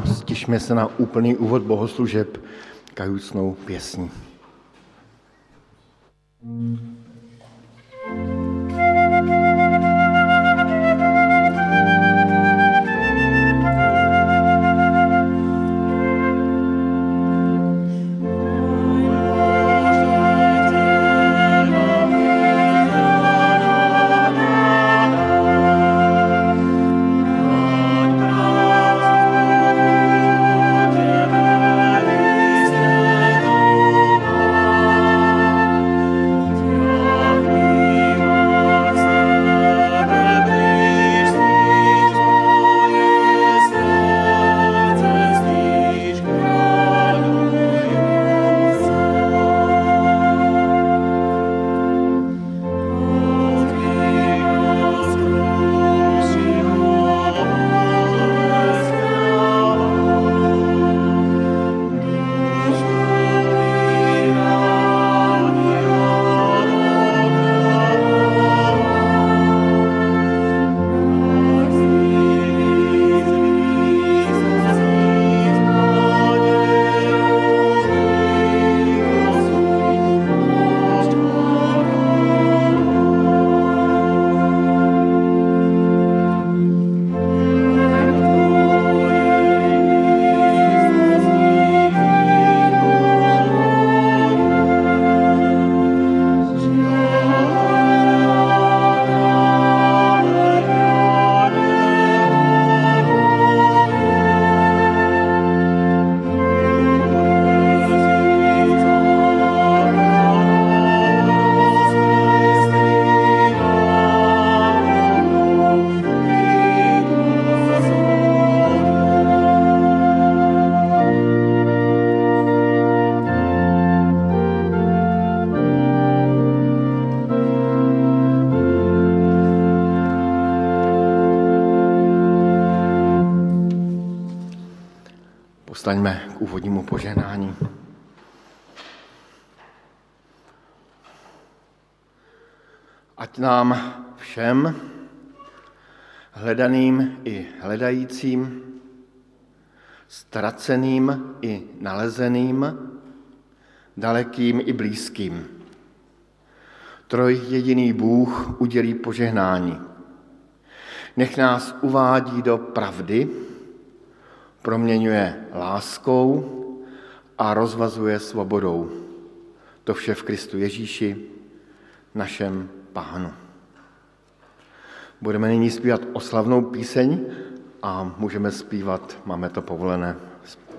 Ráno, stišme se na úplný úvod bohoslužeb kajucnou pěsní. Nám všem, hledaným i hledajícím, ztraceným i nalezeným, dalekým i blízkým. Troj jediný Bůh udělí požehnání. Nech nás uvádí do pravdy, proměňuje láskou a rozvazuje svobodou. To vše v Kristu Ježíši, našem Pánu. Budeme nyní zpívat oslavnou píseň a můžeme zpívat, máme to povolené, Budeme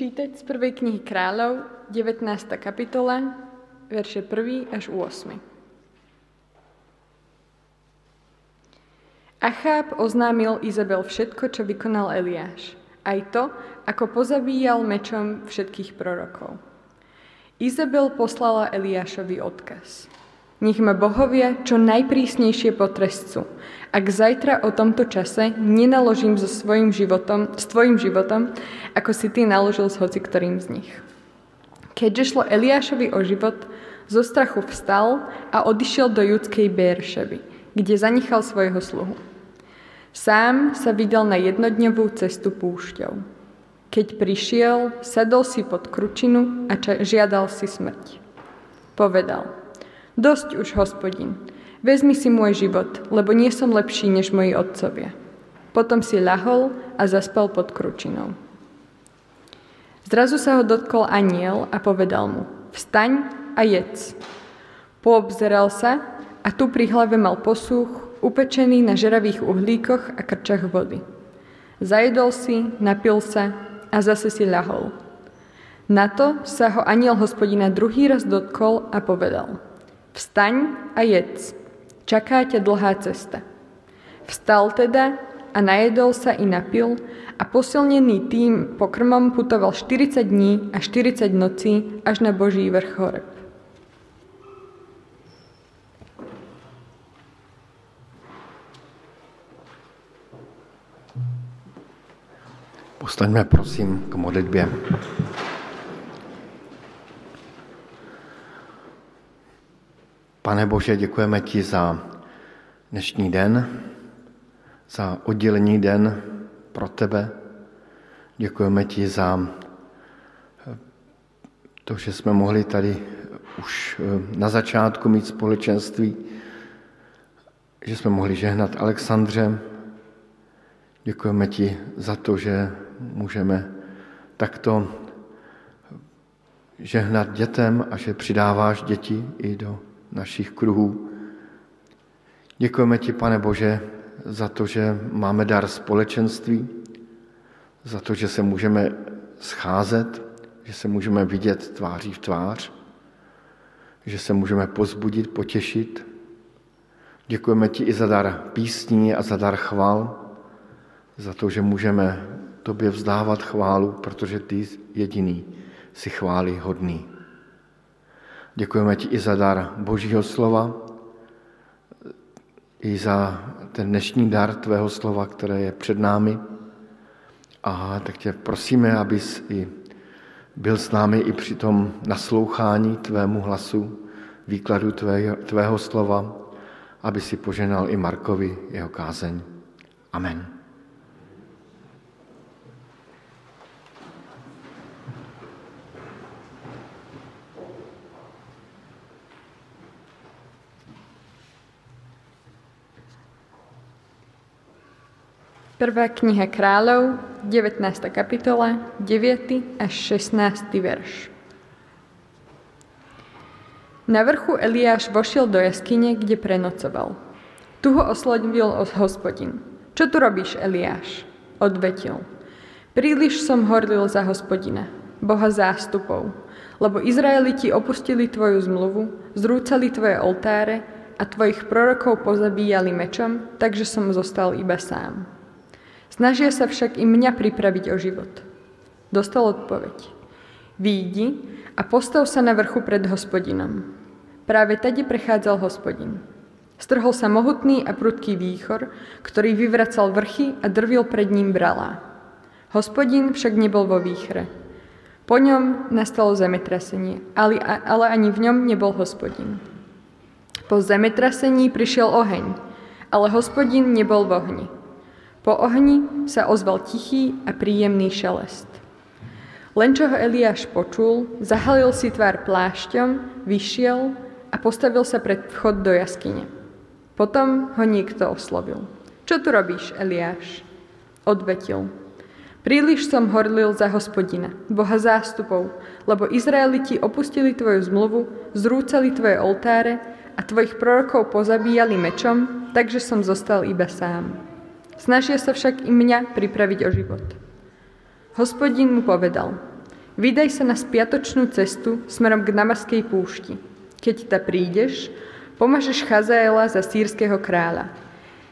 čítať z prvej knihy kráľov, 19. kapitola, verše 1. až 8. Acháb oznámil Izabel všetko, čo vykonal Eliáš. Aj to, ako pozabíjal mečom všetkých prorokov. Izabel poslala Eliášovi odkaz. Nech ma bohovia čo najprísnejšie potrestcu, ak zajtra o tomto čase nenaložím so svojim životom, s tvojim životom, ako si ty naložil s hoci ktorým z nich. Keďže šlo Eliášovi o život, zo strachu vstal a odišiel do judskej Bérševy, kde zanechal svojho sluhu. Sám sa vydal na jednodňovú cestu púšťou. Keď prišiel, sedol si pod kručinu a žiadal si smrť. Povedal, dosť už, hospodin, Vezmi si môj život, lebo nie som lepší než moji otcovia. Potom si ľahol a zaspal pod kručinou. Zrazu sa ho dotkol aniel a povedal mu, vstaň a jedz. Poobzeral sa a tu pri hlave mal posúch, upečený na žeravých uhlíkoch a krčach vody. Zajedol si, napil sa a zase si ľahol. Na to sa ho aniel hospodina druhý raz dotkol a povedal, vstaň a jedz. Čaká ťa dlhá cesta. Vstal teda a najedol sa i napil a posilnený tým pokrmom putoval 40 dní a 40 nocí až na Boží vrch Horeb. Postaňme prosím k modlitbě. Pane Bože, děkujeme ti za dnešní den, za oddělení den pro tebe. Děkujeme ti za to, že jsme mohli tady už eh, na začátku mít společenství, že jsme mohli žehnat Alexandře. Děkujeme ti za to, že můžeme takto žehnat dětem a že přidáváš děti i do našich kruhů. Děkujeme ti, pane Bože, za to, že máme dar společenství, za to, že se můžeme scházet, že se můžeme vidět tváří v tvář, že se můžeme pozbudit, potěšit. Děkujeme ti i za dar písní a za dar chval, za to, že můžeme tobě vzdávat chválu, protože ty jediný si chvály hodný. Děkujeme ti i za dar Božího slova, i za ten dnešní dar tvého slova, které je před námi. A tak tě prosíme, abys i byl s námi i při tom naslouchání tvému hlasu, výkladu tvého, tvého slova, aby si poženal i Markovi jeho kázeň. Amen. Prvá kniha kráľov, 19. kapitola, 9. až 16. verš. Na vrchu Eliáš vošiel do jaskyne, kde prenocoval. Tu ho oslovil hospodin. Čo tu robíš, Eliáš? Odvetil. Príliš som horlil za hospodina, boha zástupov, lebo Izraeliti opustili tvoju zmluvu, zrúcali tvoje oltáre a tvojich prorokov pozabíjali mečom, takže som zostal iba sám. Snažia sa však i mňa pripraviť o život. Dostal odpoveď. Výjdi a postav sa na vrchu pred hospodinom. Práve tady prechádzal hospodin. Strhol sa mohutný a prudký výchor, ktorý vyvracal vrchy a drvil pred ním bralá. Hospodin však nebol vo výchre. Po ňom nastalo zemetrasenie, ale, ale ani v ňom nebol hospodin. Po zemetrasení prišiel oheň, ale hospodin nebol v ohni. Po ohni sa ozval tichý a príjemný šelest. Len čo ho Eliáš počul, zahalil si tvár plášťom, vyšiel a postavil sa pred vchod do jaskyne. Potom ho niekto oslovil. Čo tu robíš, Eliáš? Odvetil. Príliš som horlil za hospodina, boha zástupov, lebo Izraeliti opustili tvoju zmluvu, zrúcali tvoje oltáre a tvojich prorokov pozabíjali mečom, takže som zostal iba sám. Snažia sa však i mňa pripraviť o život. Hospodin mu povedal, vydaj sa na spiatočnú cestu smerom k Namaskej púšti. Keď ta prídeš, pomažeš Chazaela za sírskeho kráľa.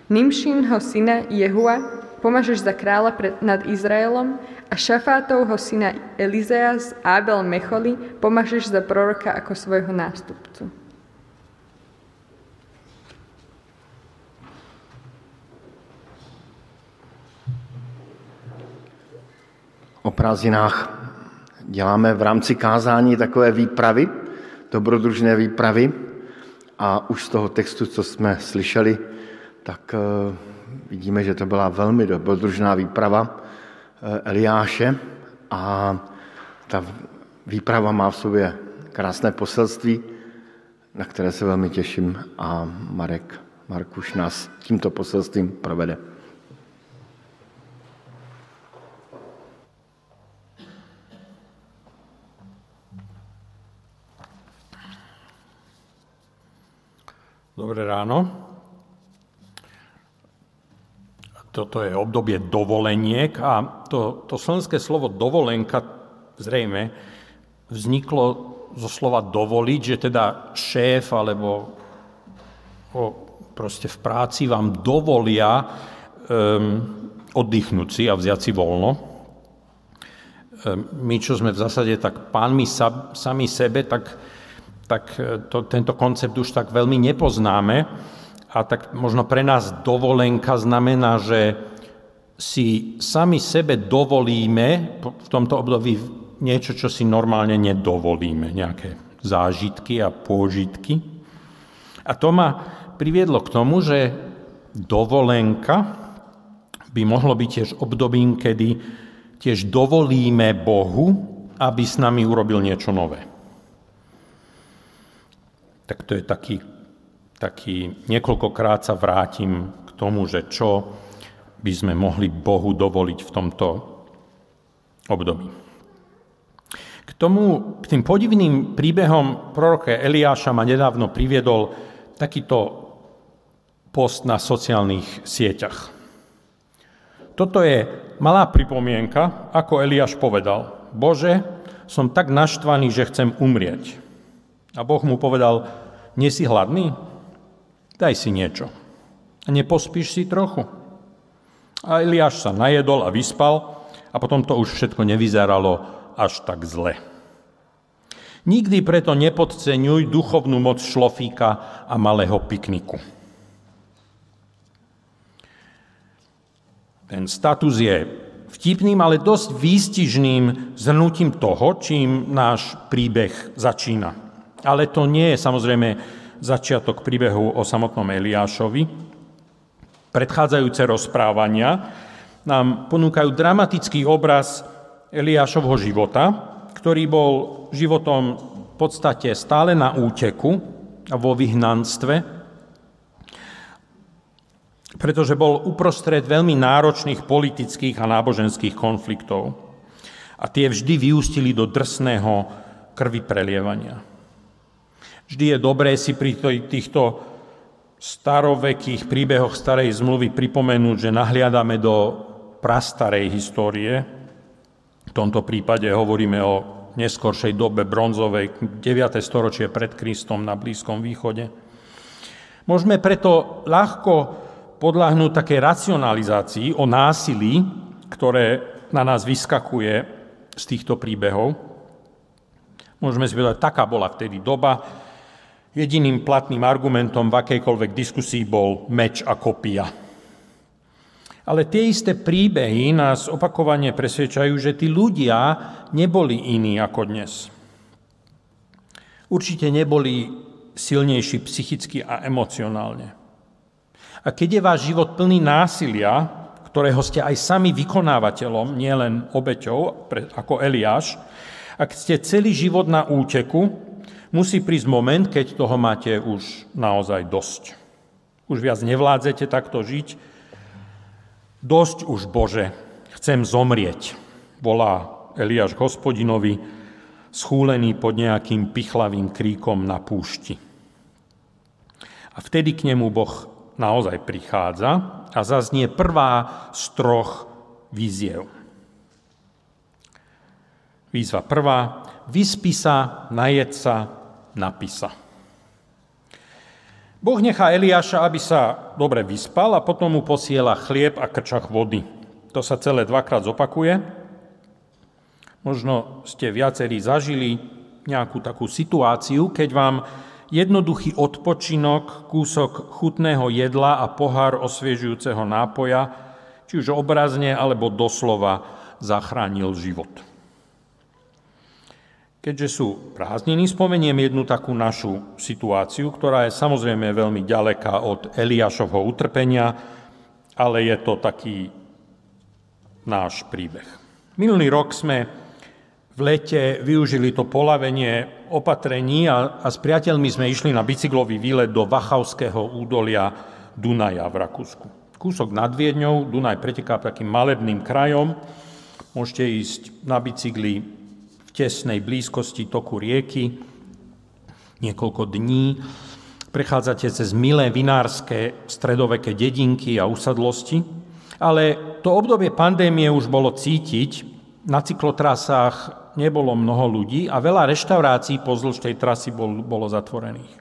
Nimšinho syna Jehua pomažeš za kráľa pred, nad Izraelom a Šafátovho syna Elizea z Abel Mecholi pomažeš za proroka ako svojho nástupcu. O prázdninách. Děláme v rámci kázání takové výpravy, dobrodružné výpravy. A už z toho textu, co jsme slyšeli, tak eh, vidíme, že to byla velmi dobrodružná výprava eh, Eliáše. A ta výprava má v sobě krásné poselství, na které se velmi těším a Marek Markuš nás tímto poselstvím provede. Dobré ráno. Toto je obdobie dovoleniek a to, to slovenské slovo dovolenka zrejme vzniklo zo slova dovoliť, že teda šéf alebo o, proste v práci vám dovolia um, oddychnúť si a vziať si voľno. Um, my, čo sme v zásade tak pánmi sa, sami sebe, tak tak e, to, tento koncept už tak veľmi nepoznáme. A tak možno pre nás dovolenka znamená, že si sami sebe dovolíme v tomto období niečo, čo si normálne nedovolíme, nejaké zážitky a pôžitky. A to ma priviedlo k tomu, že dovolenka by mohlo byť tiež obdobím, kedy tiež dovolíme Bohu, aby s nami urobil niečo nové tak to je taký, taký niekoľkokrát sa vrátim k tomu, že čo by sme mohli Bohu dovoliť v tomto období. K tomu, k tým podivným príbehom proroka Eliáša ma nedávno priviedol takýto post na sociálnych sieťach. Toto je malá pripomienka, ako Eliáš povedal. Bože, som tak naštvaný, že chcem umrieť. A Boh mu povedal, nie si hladný? Daj si niečo. A nepospíš si trochu? A Eliáš sa najedol a vyspal a potom to už všetko nevyzeralo až tak zle. Nikdy preto nepodceňuj duchovnú moc šlofíka a malého pikniku. Ten status je vtipným, ale dosť výstižným zhrnutím toho, čím náš príbeh začína. Ale to nie je samozrejme začiatok príbehu o samotnom Eliášovi. Predchádzajúce rozprávania nám ponúkajú dramatický obraz Eliášovho života, ktorý bol životom v podstate stále na úteku a vo vyhnanstve, pretože bol uprostred veľmi náročných politických a náboženských konfliktov. A tie vždy vyústili do drsného krvi prelievania. Vždy je dobré si pri týchto starovekých príbehoch starej zmluvy pripomenúť, že nahliadame do prastarej histórie. V tomto prípade hovoríme o neskoršej dobe bronzovej, 9. storočie pred Kristom na Blízkom východe. Môžeme preto ľahko podľahnúť také racionalizácii o násilí, ktoré na nás vyskakuje z týchto príbehov. Môžeme si povedať, taká bola vtedy doba, Jediným platným argumentom v akejkoľvek diskusii bol meč a kopia. Ale tie isté príbehy nás opakovane presvedčajú, že tí ľudia neboli iní ako dnes. Určite neboli silnejší psychicky a emocionálne. A keď je váš život plný násilia, ktorého ste aj sami vykonávateľom, nielen obeťou, ako Eliáš, ak ste celý život na úteku, musí prísť moment, keď toho máte už naozaj dosť. Už viac nevládzete takto žiť. Dosť už, Bože, chcem zomrieť, volá Eliáš hospodinovi, schúlený pod nejakým pichlavým kríkom na púšti. A vtedy k nemu Boh naozaj prichádza a zaznie prvá z troch víziev. Výzva prvá. Vyspí sa, najed sa, napísa. Boh nechá Eliáša, aby sa dobre vyspal a potom mu posiela chlieb a krčach vody. To sa celé dvakrát zopakuje. Možno ste viacerí zažili nejakú takú situáciu, keď vám jednoduchý odpočinok, kúsok chutného jedla a pohár osviežujúceho nápoja, či už obrazne alebo doslova, zachránil život. Keďže sú prázdniny, spomeniem jednu takú našu situáciu, ktorá je samozrejme veľmi ďaleká od Eliášovho utrpenia, ale je to taký náš príbeh. Minulý rok sme v lete využili to polavenie opatrení a, a s priateľmi sme išli na bicyklový výlet do Vachavského údolia Dunaja v Rakúsku. Kúsok nad Viedňou, Dunaj preteká takým malebným krajom. Môžete ísť na bicykli tesnej blízkosti toku rieky niekoľko dní. Prechádzate cez milé vinárske stredoveké dedinky a usadlosti, ale to obdobie pandémie už bolo cítiť. Na cyklotrasách nebolo mnoho ľudí a veľa reštaurácií pozdĺž tej trasy bol, bolo zatvorených.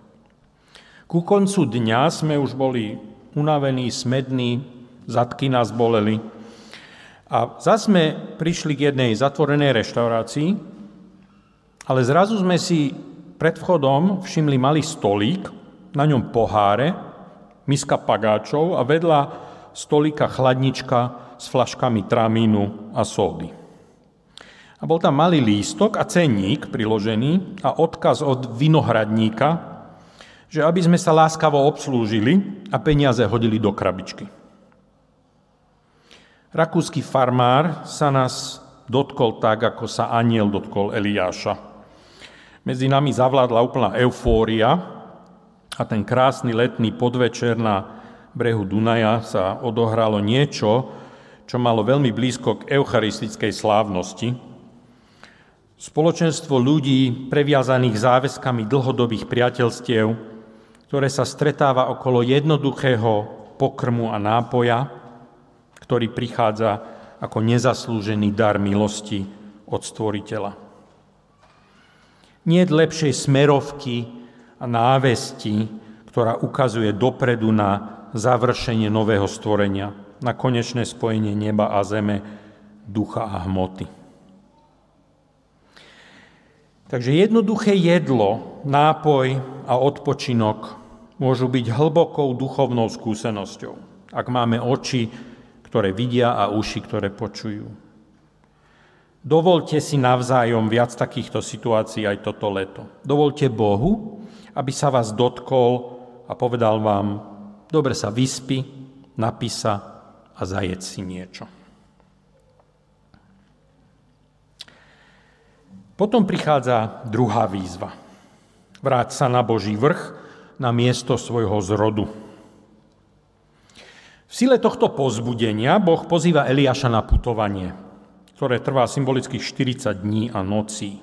Ku koncu dňa sme už boli unavení, smední, zadky nás boleli. A zase sme prišli k jednej zatvorenej reštaurácii, ale zrazu sme si pred vchodom všimli malý stolík, na ňom poháre, miska pagáčov a vedľa stolíka chladnička s flaškami tramínu a sódy. A bol tam malý lístok a cenník priložený a odkaz od vinohradníka, že aby sme sa láskavo obslúžili a peniaze hodili do krabičky. Rakúsky farmár sa nás dotkol tak, ako sa aniel dotkol Eliáša. Medzi nami zavládla úplná eufória a ten krásny letný podvečer na brehu Dunaja sa odohralo niečo, čo malo veľmi blízko k eucharistickej slávnosti, Spoločenstvo ľudí previazaných záväzkami dlhodobých priateľstiev, ktoré sa stretáva okolo jednoduchého pokrmu a nápoja, ktorý prichádza ako nezaslúžený dar milosti od Stvoriteľa. Nie lepšej smerovky a návesti, ktorá ukazuje dopredu na završenie nového stvorenia, na konečné spojenie neba a zeme, ducha a hmoty. Takže jednoduché jedlo, nápoj a odpočinok môžu byť hlbokou duchovnou skúsenosťou, ak máme oči, ktoré vidia a uši, ktoré počujú. Dovolte si navzájom viac takýchto situácií aj toto leto. Dovolte Bohu, aby sa vás dotkol a povedal vám, dobre sa vyspí, napísa a zajedz si niečo. Potom prichádza druhá výzva. Vráť sa na Boží vrch, na miesto svojho zrodu. V sile tohto pozbudenia Boh pozýva Eliáša na putovanie, ktoré trvá symbolických 40 dní a nocí.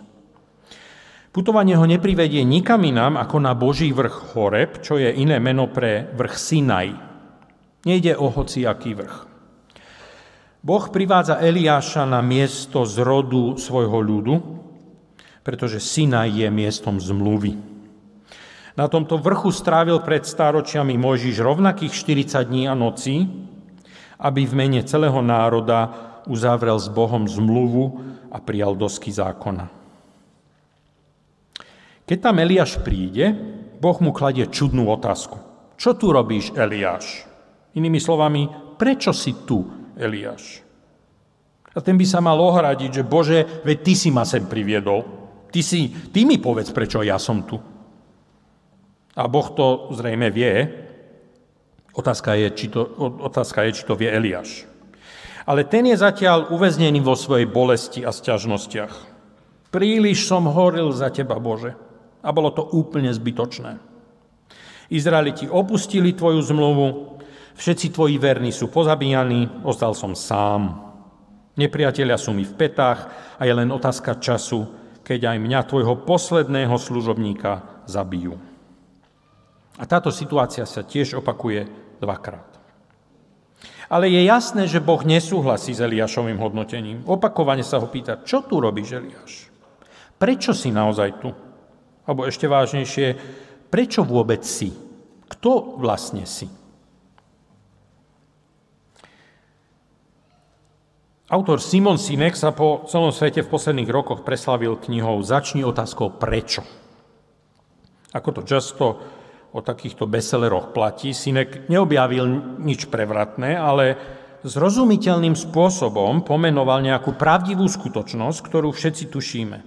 Putovanie ho neprivedie nikam inám ako na Boží vrch Horeb, čo je iné meno pre vrch Sinaj. Nejde o hociaký vrch. Boh privádza Eliáša na miesto zrodu svojho ľudu, pretože Sinaj je miestom zmluvy. Na tomto vrchu strávil pred stáročiami Mojžiš rovnakých 40 dní a nocí, aby v mene celého národa uzavrel s Bohom zmluvu a prijal dosky zákona. Keď tam Eliáš príde, Boh mu kladie čudnú otázku. Čo tu robíš, Eliáš? Inými slovami, prečo si tu, Eliáš? A ten by sa mal ohradiť, že Bože, veď ty si ma sem priviedol. Ty, si, ty mi povedz, prečo ja som tu. A Boh to zrejme vie. Otázka je, či to, otázka je, či to vie Eliáš. Ale ten je zatiaľ uväznený vo svojej bolesti a sťažnostiach. Príliš som horil za teba, Bože. A bolo to úplne zbytočné. Izraeliti opustili tvoju zmluvu, všetci tvoji verní sú pozabíjaní, ostal som sám. Nepriatelia sú mi v petách a je len otázka času, keď aj mňa, tvojho posledného služobníka, zabijú. A táto situácia sa tiež opakuje dvakrát. Ale je jasné, že Boh nesúhlasí s Eliášovým hodnotením. Opakovane sa ho pýta, čo tu robíš, Eliáš? Prečo si naozaj tu? Alebo ešte vážnejšie, prečo vôbec si? Kto vlastne si? Autor Simon Sinek sa po celom svete v posledných rokoch preslavil knihou Začni otázkou prečo. Ako to často o takýchto bestselleroch platí, Sinek neobjavil nič prevratné, ale zrozumiteľným spôsobom pomenoval nejakú pravdivú skutočnosť, ktorú všetci tušíme.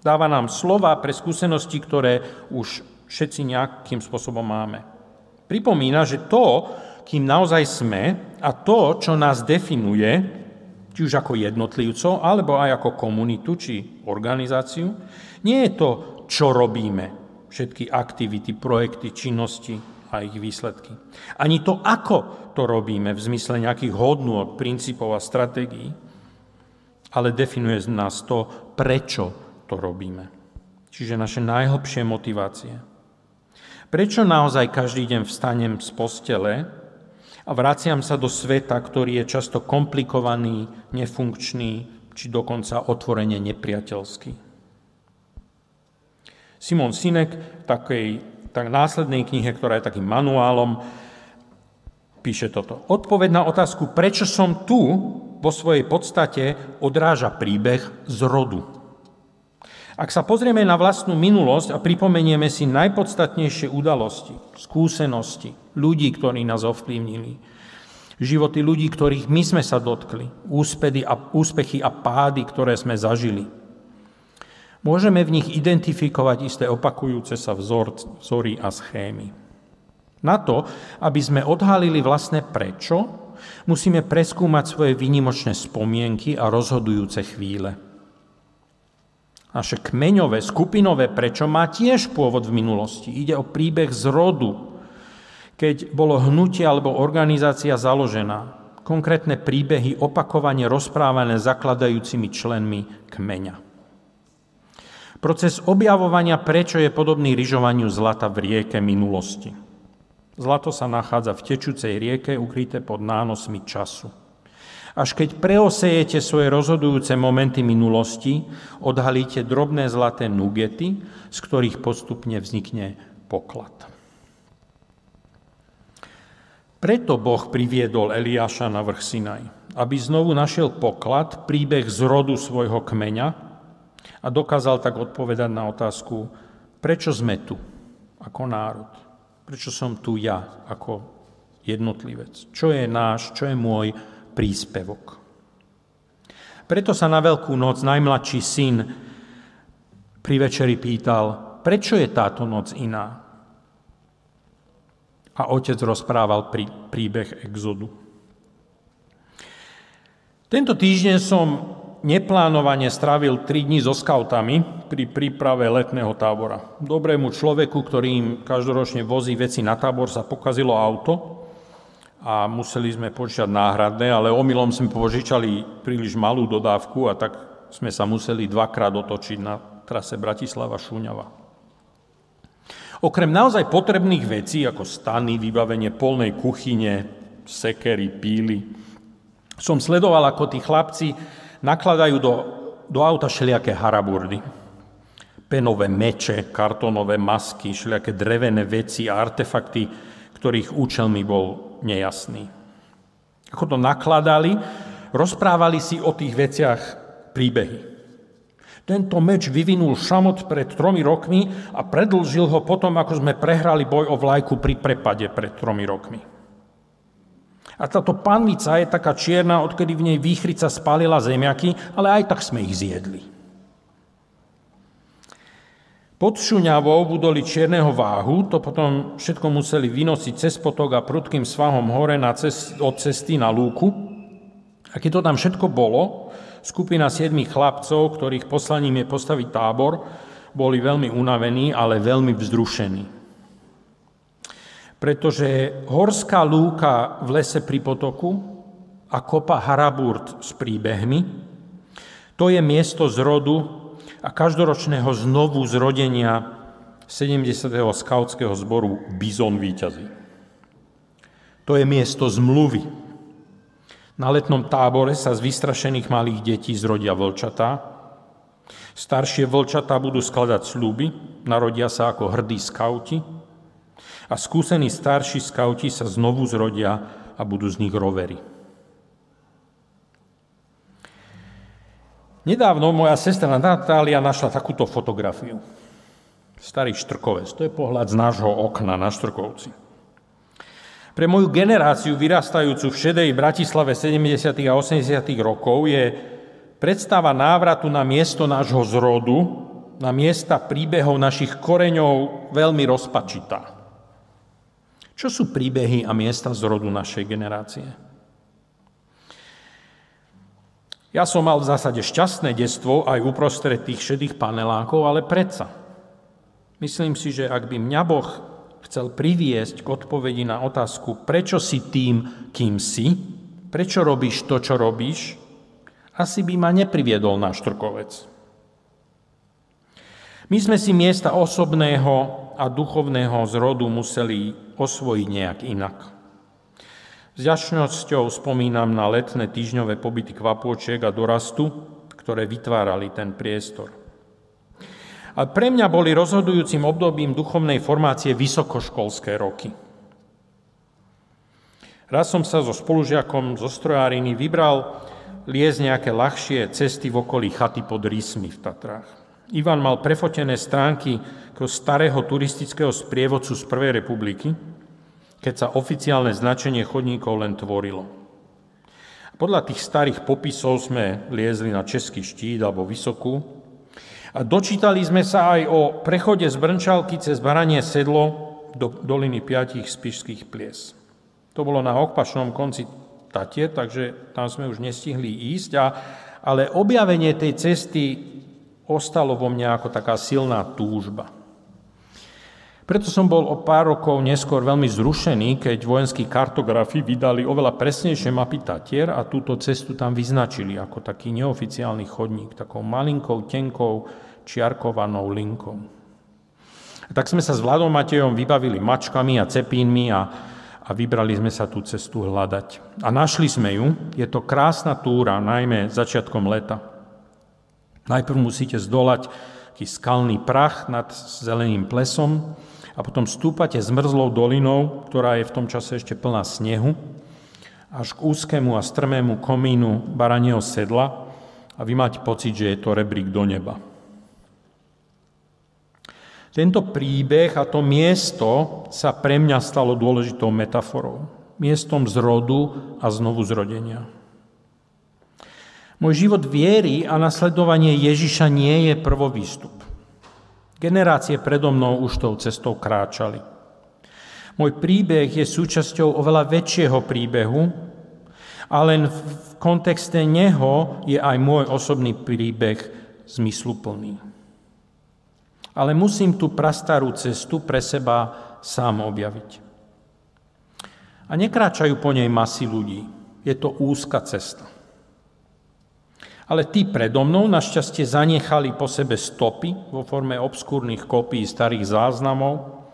Dáva nám slova pre skúsenosti, ktoré už všetci nejakým spôsobom máme. Pripomína, že to, kým naozaj sme a to, čo nás definuje, či už ako jednotlivcov, alebo aj ako komunitu či organizáciu, nie je to, čo robíme, všetky aktivity, projekty, činnosti a ich výsledky. Ani to, ako to robíme v zmysle nejakých hodnôt, princípov a stratégií, ale definuje z nás to, prečo to robíme. Čiže naše najhlbšie motivácie. Prečo naozaj každý deň vstanem z postele a vraciam sa do sveta, ktorý je často komplikovaný, nefunkčný, či dokonca otvorene nepriateľský. Simon Sinek v takej tak následnej knihe, ktorá je takým manuálom, píše toto. Odpoveď na otázku, prečo som tu, vo svojej podstate odráža príbeh z rodu. Ak sa pozrieme na vlastnú minulosť a pripomenieme si najpodstatnejšie udalosti, skúsenosti, ľudí, ktorí nás ovplyvnili, životy ľudí, ktorých my sme sa dotkli, úspechy a, pády, ktoré sme zažili, môžeme v nich identifikovať isté opakujúce sa vzor, vzory a schémy. Na to, aby sme odhalili vlastné prečo, musíme preskúmať svoje výnimočné spomienky a rozhodujúce chvíle. Naše kmeňové, skupinové prečo má tiež pôvod v minulosti. Ide o príbeh z rodu, keď bolo hnutie alebo organizácia založená. Konkrétne príbehy opakovane rozprávané zakladajúcimi členmi kmeňa. Proces objavovania prečo je podobný ryžovaniu zlata v rieke minulosti. Zlato sa nachádza v tečúcej rieke ukryté pod nánosmi času. Až keď preosejete svoje rozhodujúce momenty minulosti, odhalíte drobné zlaté nugety, z ktorých postupne vznikne poklad. Preto Boh priviedol Eliáša na vrch Sinaj, aby znovu našiel poklad, príbeh z rodu svojho kmeňa a dokázal tak odpovedať na otázku, prečo sme tu ako národ, prečo som tu ja ako jednotlivec, čo je náš, čo je môj príspevok. Preto sa na Veľkú noc najmladší syn pri večeri pýtal, prečo je táto noc iná? A otec rozprával prí, príbeh exodu. Tento týždeň som neplánovane strávil 3 dní so skautami pri príprave letného tábora. Dobrému človeku, ktorý im každoročne vozí veci na tábor, sa pokazilo auto a museli sme požičať náhradné, ale omylom sme požičali príliš malú dodávku a tak sme sa museli dvakrát otočiť na trase Bratislava-Šúňava. Okrem naozaj potrebných vecí, ako stany, vybavenie polnej kuchyne, sekery, píly, som sledoval, ako tí chlapci nakladajú do, do auta všelijaké haraburdy. Penové meče, kartonové masky, všelijaké drevené veci a artefakty, ktorých účel mi bol nejasný. Ako to nakladali, rozprávali si o tých veciach príbehy. Tento meč vyvinul šamot pred tromi rokmi a predlžil ho potom, ako sme prehrali boj o vlajku pri prepade pred tromi rokmi. A táto panvica je taká čierna, odkedy v nej výchrica spálila zemiaky, ale aj tak sme ich zjedli. Pod šuňavou budoli čierneho váhu, to potom všetko museli vynosiť cez potok a prudkým svahom hore na cest, od cesty na lúku. A keď to tam všetko bolo, skupina siedmých chlapcov, ktorých poslaním je postaviť tábor, boli veľmi unavení, ale veľmi vzrušení. Pretože horská lúka v lese pri potoku a kopa Haraburt s príbehmi, to je miesto zrodu a každoročného znovu zrodenia 70. skautského zboru Bizon výťazí. To je miesto zmluvy. Na letnom tábore sa z vystrašených malých detí zrodia vlčatá. Staršie vlčatá budú skladať slúby, narodia sa ako hrdí skauti a skúsení starší skauti sa znovu zrodia a budú z nich rovery. Nedávno moja sestra Natália našla takúto fotografiu. Starý štrkovec, to je pohľad z nášho okna na Štrkovci. Pre moju generáciu vyrastajúcu v šedej Bratislave 70. a 80. rokov je predstava návratu na miesto nášho zrodu, na miesta príbehov našich koreňov veľmi rozpačitá. Čo sú príbehy a miesta zrodu našej generácie? Ja som mal v zásade šťastné detstvo aj uprostred tých šedých panelákov, ale predsa. Myslím si, že ak by mňa Boh chcel priviesť k odpovedi na otázku, prečo si tým, kým si, prečo robíš to, čo robíš, asi by ma nepriviedol na štrkovec. My sme si miesta osobného a duchovného zrodu museli osvojiť nejak inak. S ďačnosťou spomínam na letné týždňové pobyty kvapôčiek a dorastu, ktoré vytvárali ten priestor. A pre mňa boli rozhodujúcim obdobím duchovnej formácie vysokoškolské roky. Raz som sa so spolužiakom zo strojáriny vybral liesť nejaké ľahšie cesty v okolí chaty pod Rysmi v Tatrách. Ivan mal prefotené stránky starého turistického sprievodcu z Prvej republiky, keď sa oficiálne značenie chodníkov len tvorilo. Podľa tých starých popisov sme liezli na Český štít alebo Vysokú, a dočítali sme sa aj o prechode z Brnčalky cez Baranie sedlo do doliny piatich spišských plies. To bolo na opačnom konci Tatie, takže tam sme už nestihli ísť, a, ale objavenie tej cesty ostalo vo mne ako taká silná túžba. Preto som bol o pár rokov neskôr veľmi zrušený, keď vojenskí kartografi vydali oveľa presnejšie mapy Tatier a túto cestu tam vyznačili ako taký neoficiálny chodník, takou malinkou, tenkou, čiarkovanou linkou. A tak sme sa s Vladom Matejom vybavili mačkami a cepínmi a, a vybrali sme sa tú cestu hľadať. A našli sme ju. Je to krásna túra, najmä začiatkom leta. Najprv musíte zdolať taký skalný prach nad zeleným plesom, a potom stúpate zmrzlou dolinou, ktorá je v tom čase ešte plná snehu, až k úzkému a strmému komínu baranieho sedla a vy máte pocit, že je to rebrík do neba. Tento príbeh a to miesto sa pre mňa stalo dôležitou metaforou. Miestom zrodu a znovu zrodenia. Môj život viery a nasledovanie Ježiša nie je prvovýstup. Generácie predo mnou už tou cestou kráčali. Môj príbeh je súčasťou oveľa väčšieho príbehu a len v kontexte neho je aj môj osobný príbeh zmysluplný. Ale musím tú prastarú cestu pre seba sám objaviť. A nekráčajú po nej masy ľudí. Je to úzka cesta. Ale tí predo mnou našťastie zanechali po sebe stopy vo forme obskúrnych kopí starých záznamov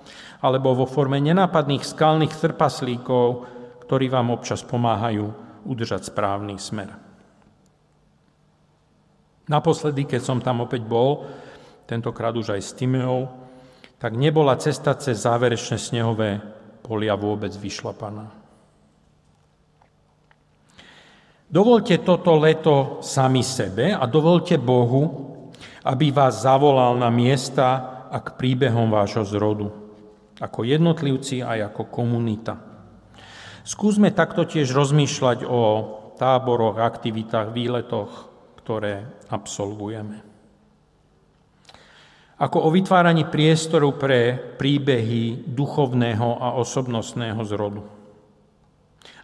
alebo vo forme nenápadných skalných trpaslíkov, ktorí vám občas pomáhajú udržať správny smer. Naposledy, keď som tam opäť bol, tentokrát už aj s Timeou, tak nebola cesta cez záverečné snehové polia vôbec vyšlapaná. Dovolte toto leto sami sebe a dovolte Bohu, aby vás zavolal na miesta a k príbehom vášho zrodu, ako jednotlivci aj ako komunita. Skúsme takto tiež rozmýšľať o táboroch, aktivitách, výletoch, ktoré absolvujeme. Ako o vytváraní priestoru pre príbehy duchovného a osobnostného zrodu.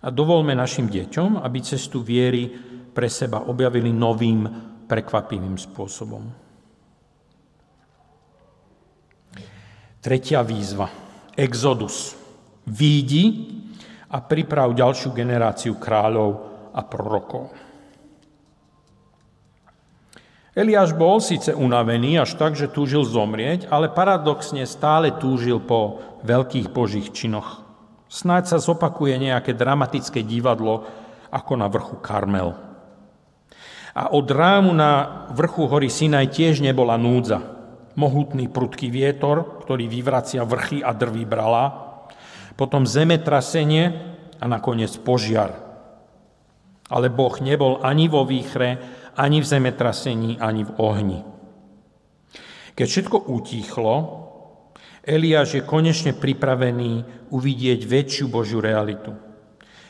A dovolme našim deťom, aby cestu viery pre seba objavili novým, prekvapivým spôsobom. Tretia výzva. Exodus. Výjdi a priprav ďalšiu generáciu kráľov a prorokov. Eliáš bol síce unavený až tak, že túžil zomrieť, ale paradoxne stále túžil po veľkých božích činoch Snáď sa zopakuje nejaké dramatické divadlo ako na vrchu Karmel. A od rámu na vrchu hory Sinaj tiež nebola núdza. Mohutný prudký vietor, ktorý vyvracia vrchy a drví brala, potom zemetrasenie a nakoniec požiar. Ale Boh nebol ani vo výchre, ani v zemetrasení, ani v ohni. Keď všetko utíchlo, Eliáš je konečne pripravený uvidieť väčšiu Božiu realitu.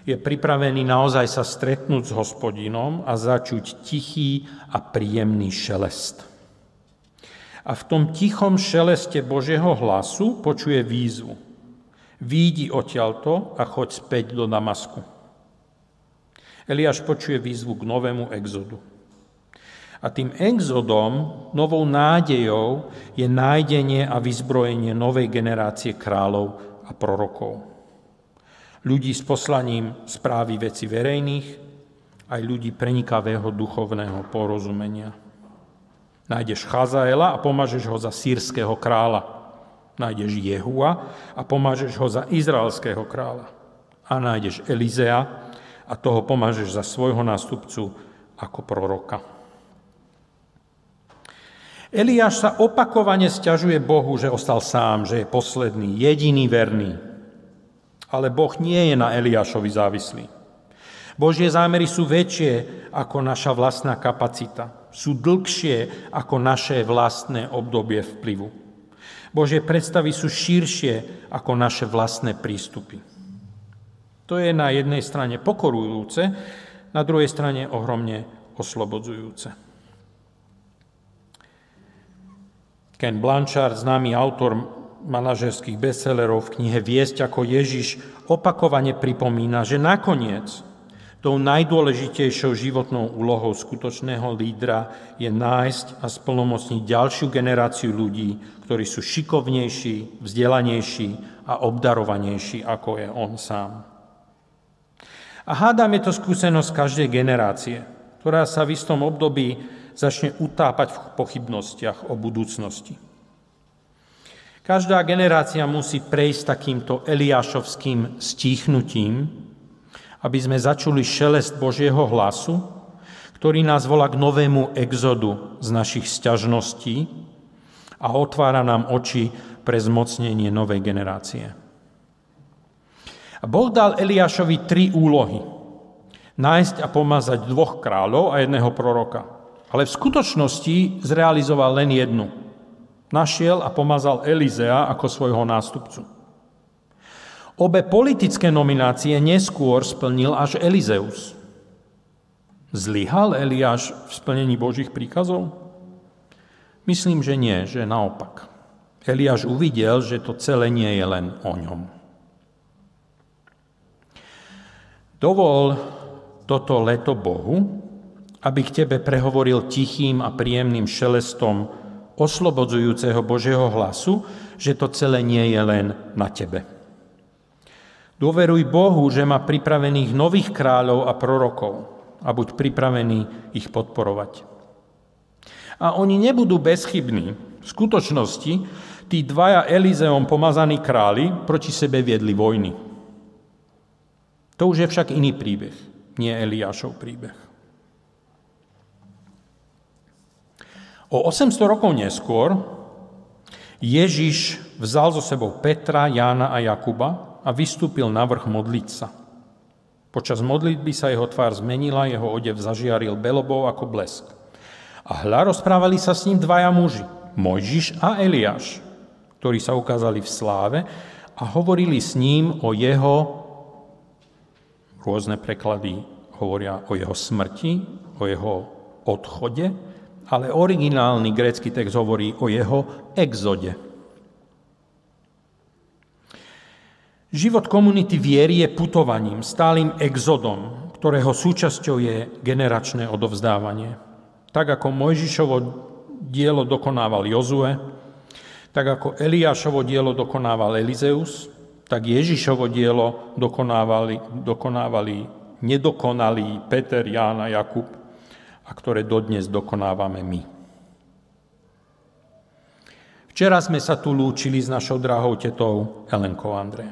Je pripravený naozaj sa stretnúť s hospodinom a začuť tichý a príjemný šelest. A v tom tichom šeleste Božieho hlasu počuje výzvu. Výjdi odtiaľto a choď späť do Damasku. Eliáš počuje výzvu k novému exodu. A tým exodom, novou nádejou je nájdenie a vyzbrojenie novej generácie kráľov a prorokov. Ľudí s poslaním správy veci verejných, aj ľudí prenikavého duchovného porozumenia. Nájdeš Chazaela a pomažeš ho za sírskeho kráľa. Nájdeš Jehua a pomažeš ho za izraelského kráľa. A nájdeš Elizea a toho pomažeš za svojho nástupcu ako proroka. Eliáš sa opakovane stiažuje Bohu, že ostal sám, že je posledný, jediný verný. Ale Boh nie je na Eliášovi závislý. Božie zámery sú väčšie ako naša vlastná kapacita. Sú dlhšie ako naše vlastné obdobie vplyvu. Božie predstavy sú širšie ako naše vlastné prístupy. To je na jednej strane pokorujúce, na druhej strane ohromne oslobodzujúce. Ken Blanchard, známy autor manažerských bestsellerov v knihe Viesť ako Ježiš, opakovane pripomína, že nakoniec tou najdôležitejšou životnou úlohou skutočného lídra je nájsť a splnomocniť ďalšiu generáciu ľudí, ktorí sú šikovnejší, vzdelanejší a obdarovanejší, ako je on sám. A hádam je to skúsenosť každej generácie, ktorá sa v istom období začne utápať v pochybnostiach o budúcnosti. Každá generácia musí prejsť takýmto Eliášovským stíchnutím, aby sme začuli šelest Božieho hlasu, ktorý nás volá k novému exodu z našich sťažností a otvára nám oči pre zmocnenie novej generácie. A Boh dal Eliášovi tri úlohy. Nájsť a pomazať dvoch kráľov a jedného proroka – ale v skutočnosti zrealizoval len jednu. Našiel a pomazal Elizea ako svojho nástupcu. Obe politické nominácie neskôr splnil až Elizeus. Zlyhal Eliáš v splnení Božích príkazov? Myslím, že nie, že naopak. Eliáš uvidel, že to celé nie je len o ňom. Dovol toto leto Bohu, aby k tebe prehovoril tichým a príjemným šelestom oslobodzujúceho Božieho hlasu, že to celé nie je len na tebe. Dôveruj Bohu, že má pripravených nových kráľov a prorokov a buď pripravený ich podporovať. A oni nebudú bezchybní. V skutočnosti tí dvaja Elizeom pomazaní králi proti sebe viedli vojny. To už je však iný príbeh, nie Eliášov príbeh. O 800 rokov neskôr Ježiš vzal so sebou Petra, Jána a Jakuba a vystúpil na vrch modliť sa. Počas modlitby sa jeho tvár zmenila, jeho odev zažiaril belobou ako blesk. A hľa rozprávali sa s ním dvaja muži, Mojžiš a Eliáš, ktorí sa ukázali v sláve a hovorili s ním o jeho, rôzne preklady hovoria o jeho smrti, o jeho odchode, ale originálny grécky text hovorí o jeho exode. Život komunity viery je putovaním, stálym exodom, ktorého súčasťou je generačné odovzdávanie. Tak ako Mojžišovo dielo dokonával Jozue, tak ako Eliášovo dielo dokonával Elizeus, tak Ježišovo dielo dokonávali, dokonávali nedokonalí Peter, Ján a Jakub a ktoré dodnes dokonávame my. Včera sme sa tu lúčili s našou drahou tetou Elenkou André.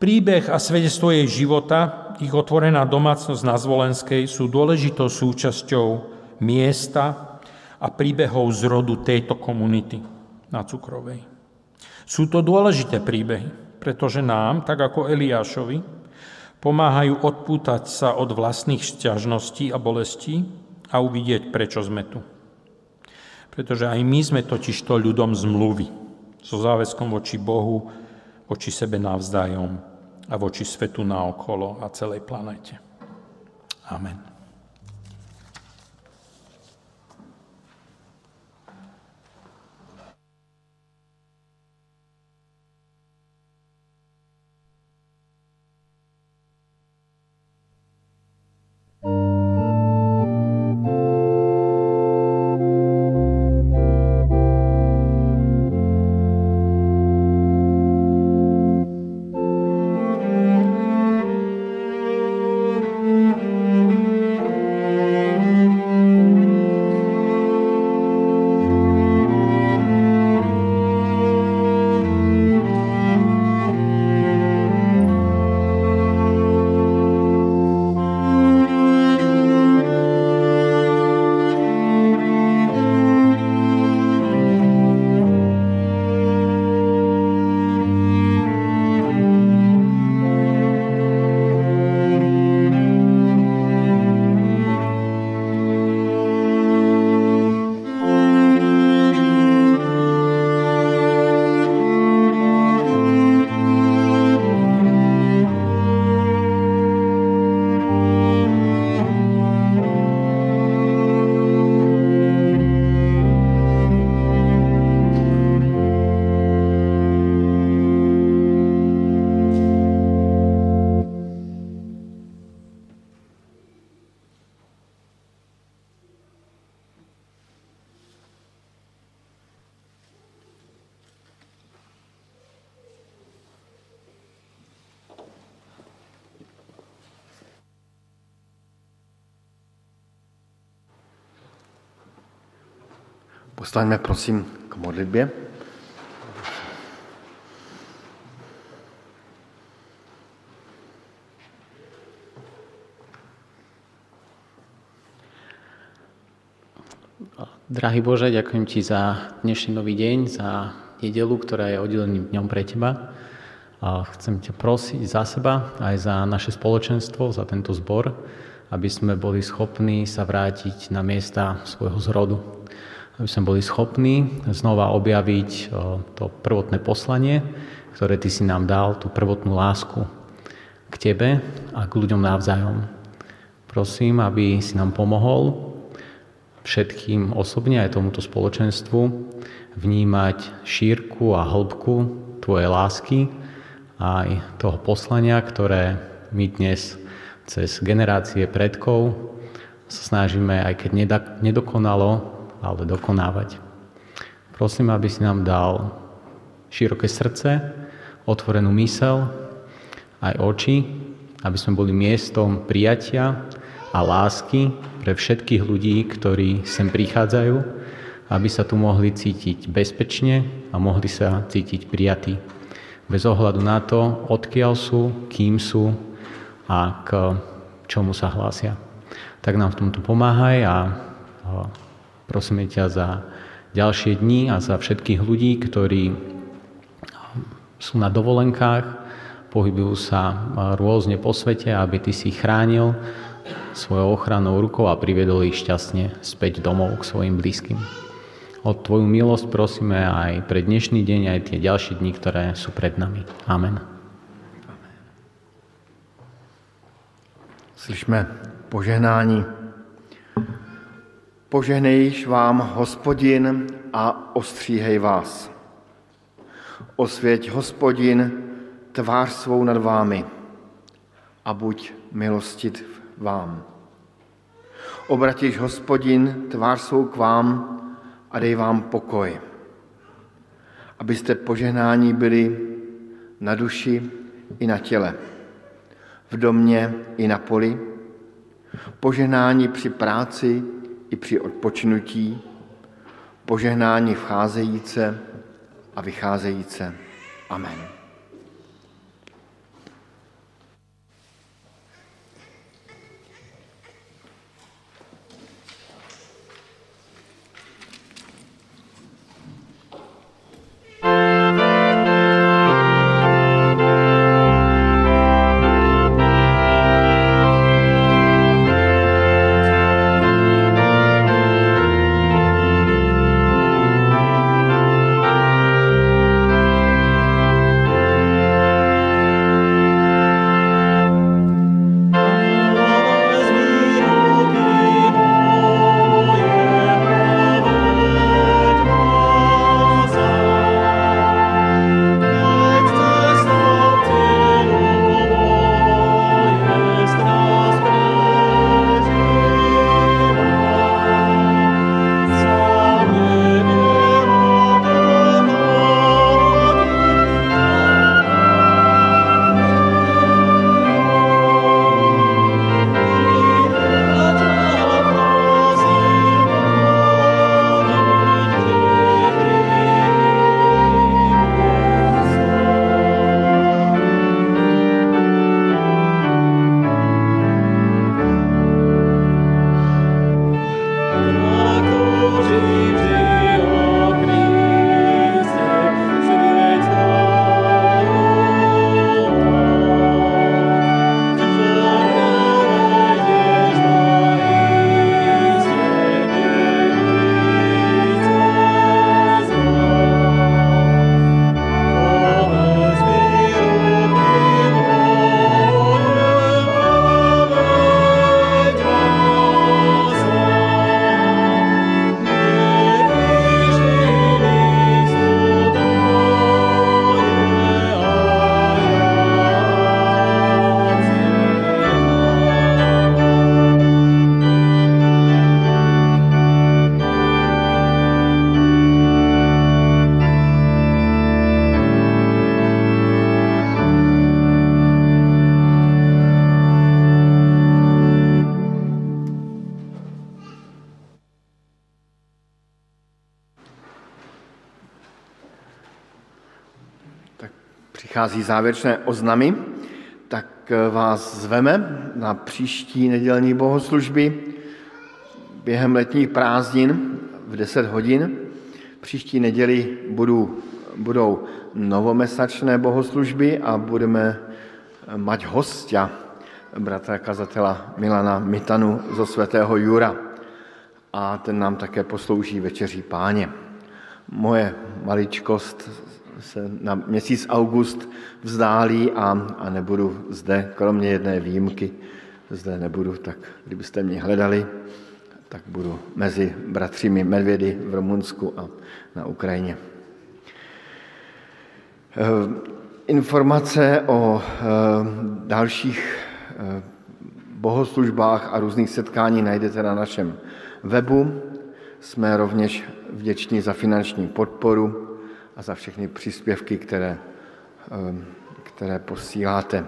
Príbeh a svedectvo jej života, ich otvorená domácnosť na Zvolenskej sú dôležitou súčasťou miesta a príbehov z rodu tejto komunity na Cukrovej. Sú to dôležité príbehy, pretože nám, tak ako Eliášovi, pomáhajú odpútať sa od vlastných šťažností a bolestí a uvidieť, prečo sme tu. Pretože aj my sme totižto ľudom zmluvy, so záväzkom voči Bohu, voči sebe navzdájom a voči svetu naokolo a celej planete. Amen. Postaňme prosím k modlitbě. Drahý Bože, ďakujem Ti za dnešný nový deň, za nedelu, ktorá je oddeleným dňom pre Teba. A chcem ťa prosiť za seba, aj za naše spoločenstvo, za tento zbor, aby sme boli schopní sa vrátiť na miesta svojho zrodu aby sme boli schopní znova objaviť to prvotné poslanie, ktoré Ty si nám dal, tú prvotnú lásku k Tebe a k ľuďom navzájom. Prosím, aby si nám pomohol všetkým osobne aj tomuto spoločenstvu vnímať šírku a hĺbku Tvojej lásky aj toho poslania, ktoré my dnes cez generácie predkov sa snažíme, aj keď nedokonalo, ale dokonávať. Prosím, aby si nám dal široké srdce, otvorenú mysel, aj oči, aby sme boli miestom prijatia a lásky pre všetkých ľudí, ktorí sem prichádzajú, aby sa tu mohli cítiť bezpečne a mohli sa cítiť prijatí. Bez ohľadu na to, odkiaľ sú, kým sú a k čomu sa hlásia. Tak nám v tomto pomáhaj a Prosíme ťa za ďalšie dni a za všetkých ľudí, ktorí sú na dovolenkách, pohybujú sa rôzne po svete, aby Ty si chránil svojou ochranou rukou a priviedol ich šťastne späť domov k svojim blízkym. O Tvoju milosť prosíme aj pre dnešný deň, aj tie ďalšie dni, ktoré sú pred nami. Amen. Slyšme požehnání Požehnejš vám, hospodin, a ostříhej vás. Osvěť, hospodin, tvář svou nad vámi a buď milostit vám. Obratíš, hospodin, tvář svou k vám a dej vám pokoj. Abyste požehnání byli na duši i na těle, v domě i na poli, požehnání při práci i při odpočinutí, požehnání vcházejíce a vycházejíce. Amen. Přichází závěrečné oznamy, tak vás zveme na příští nedělní bohoslužby během letních prázdnin v 10 hodin. Příští neděli budou, budou novomesačné bohoslužby a budeme mať hostia, bratra kazatela Milana Mitanu zo svatého Jura. A ten nám také poslouží večeří páně. Moje maličkost se na měsíc august vzdálí a, a nebudu zde, kromě jedné výjimky, zde nebudu, tak kdybyste mě hledali, tak budu mezi bratřími medvědy v Rumunsku a na Ukrajině. Eh, informace o eh, dalších eh, bohoslužbách a různých setkání najdete na našem webu. Jsme rovněž vděční za finanční podporu a za všechny příspěvky, které, které posíláte.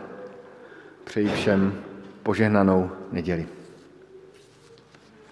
Přeji všem požehnanou neděli.